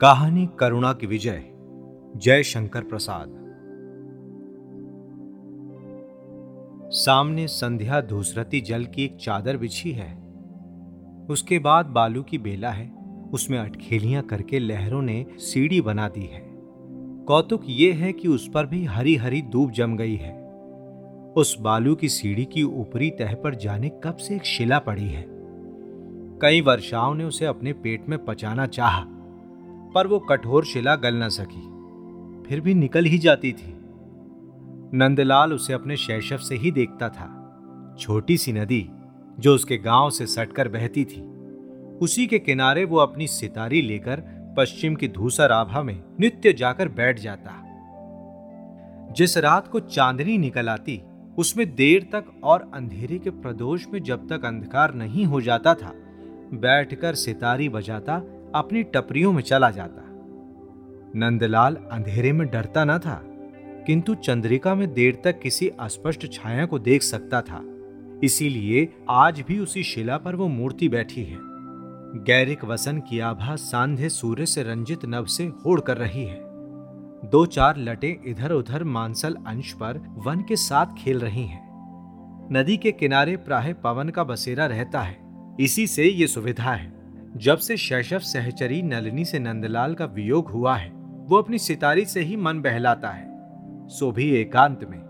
कहानी करुणा की विजय, जय शंकर प्रसाद। सामने संध्या धूसरती जल की एक चादर बिछी है। उसके बाद बालू की बेला है। उसमें अटखेलियाँ करके लहरों ने सीढ़ी बना दी है। कौतुक ये है कि उस पर भी हरी हरी दूब जम गई है। उस बालू की सीढ़ी की ऊपरी तह पर जाने कब से एक शिला पड़ी है। कई वर्षाओं ने उसे अपने पेट में पचाना चाहा। पर वो कठोर शिला गल न सकी। फिर भी निकल ही जाती थी। नंदलाल उसे अपने शैशव से ही देखता था। छोटी सी नदी, जो उसके गाँव से सटकर बहती थी, उसी के किनारे वो अपनी सितारी लेकर पश्चिम की धूसर आभा में नित्य जाकर बैठ जाता। जिस रात को चांदनी निकल आती, उसमें देर तक और अंधेरे के प्रदोष में जब तक अंधकार नहीं हो जाता था, बैठकर सितारी बजाता अपनी टपरियों में चला जाता। नंदलाल अंधेरे में डरता न था, किंतु चंद्रिका में देर तक किसी अस्पष्ट छाया को देख सकता था। इसीलिए आज भी उसी शिला पर वो मूर्ति बैठी है। गैरिक वसन की आभा सांधे सूर्य से रंजित नभ से होड़ कर रही है। दो चार लटे इधर उधर मांसल अंश पर वन के साथ खेल रही हैं। नदी के किनारे प्राय पवन का बसेरा रहता है। इसी से ये सुविधा है। जब से शैशव सहचरी नलिनी से नंदलाल का वियोग हुआ है, वो अपनी सितारी से ही मन बहलाता है। सो भी एकांत में,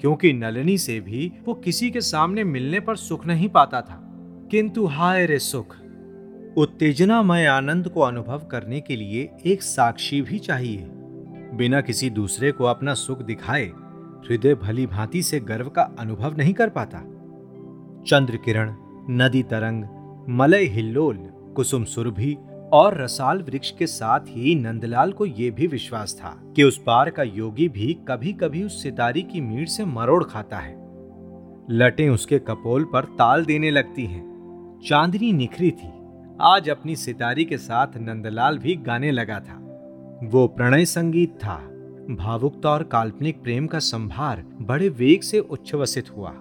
क्योंकि नलिनी से भी वो किसी के सामने मिलने पर सुख नहीं पाता था। किंतु हाय रे सुख, उत्तेजनामय आनंद को अनुभव करने के लिए एक साक्षी भी चाहिए। बिना किसी दूसरे को अपना सुख दिखाए, हृदय भली भांति से गर्व का अनुभव नहीं कर पाता। चंद्र किरण नदी तरंग, मलय हिल्लोल कुसुम सुरभि और रसाल वृक्ष के साथ ही नंदलाल को यह भी विश्वास था कि उस पार का योगी भी कभी कभी उस सितारी की मीट से मरोड़ खाता है। लटें उसके कपोल पर ताल देने लगती हैं। चांदनी निखरी थी। आज अपनी सितारी के साथ नंदलाल भी गाने लगा था। वो प्रणय संगीत था। भावुकता और काल्पनिक प्रेम का संभार बड़े वेग से उच्छ्वसित हुआ।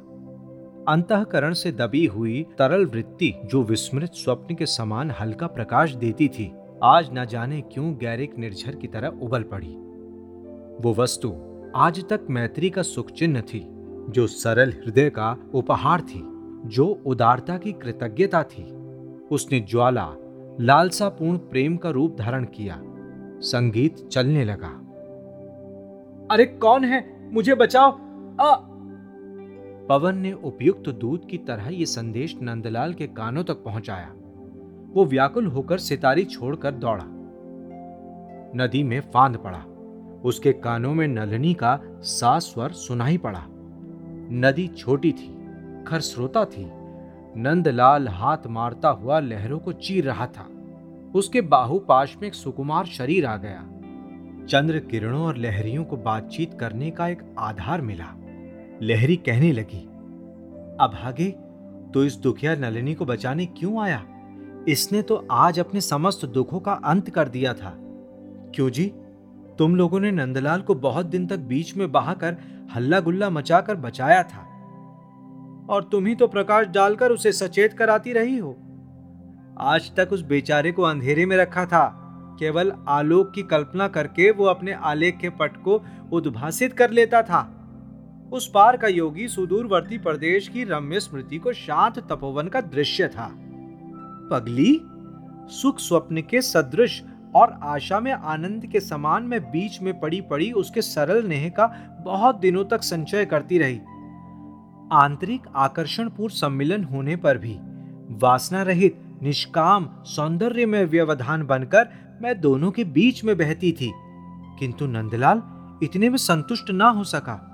अंतकरण से दबी हुई तरल वृत्ति जो विस्मृत स्वप्न के समान हल्का प्रकाश देती थी, आज न जाने क्यों गैरिक निर्झर की तरह उबल पड़ी। वो वस्तु आज तक मैत्री का सुख चिन्ह थी, जो सरल हृदय का उपहार थी, जो उदारता की कृतज्ञता थी। उसने ज्वाला, लालसापूर्ण प्रेम का रूप धारण किया। संगीत चलने लगा। अरे कौन है? मुझे बचाओ। आ! पवन ने उपयुक्त दूत की तरह यह संदेश नंदलाल के कानों तक पहुँचाया। वो व्याकुल होकर सितारी छोड़कर दौड़ा। नदी में फांद पड़ा। उसके कानों में नलनी का सा स्वर सुनाई पड़ा। नदी छोटी थी खरस्रोता थी। नंदलाल हाथ मारता हुआ लहरों को चीर रहा था। उसके बाहुपाश में एक सुकुमार शरीर आ गया। चंद्र किरणों और लहरियों को बातचीत करने का एक आधार मिला। लहरी कहने लगी अभागे तो इस दुखिया नलिनी को बचाने क्यों आया? इसने तो आज अपने समस्त दुखों का अंत कर दिया था। क्यों जी? तुम लोगों ने नंदलाल को बहुत दिन तक बीच में बहाकर हल्ला गुल्ला मचाकर बचाया था। और तुम ही तो प्रकाश डालकर उसे सचेत कराती रही हो। आज तक उस बेचारे को अंधेरे में रखा था। केवल आलोक की कल्पना करके वो अपने आलेख के पट को उद्भासित कर लेता था। उस पार का योगी सुदूरवर्ती प्रदेश की रम्य स्मृति को शांत तपोवन का दृश्य था। पगली, सुख स्वप्न के सदृश और आशा में आनंद के समान में बीच में पड़ी पड़ी उसके सरल नेह का बहुत दिनों तक संचय करती रही। आंतरिक आकर्षणपूर्ण सम्मिलन होने पर भी वासना रहित, निष्काम सौंदर्य में व्यवधान बनकर मैं दोनों के बीच में बहती थी। किंतु नंदलाल, इतने में संतुष्ट ना हो सका।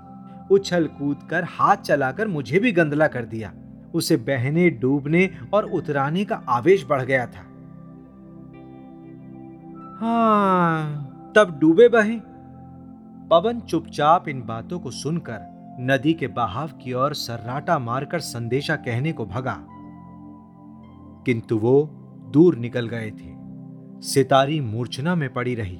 उछल कूद कर हाथ चलाकर मुझे भी गंदला कर दिया। उसे बहने, डूबने और उतराने का आवेश बढ़ गया था। हाँ तब डूबे बहे। पवन चुपचाप इन बातों को सुनकर नदी के बहाव की ओर सर्राटा मारकर संदेशा कहने को भगा। किंतु वो दूर निकल गए थे। सितारी मूर्छना में पड़ी रही।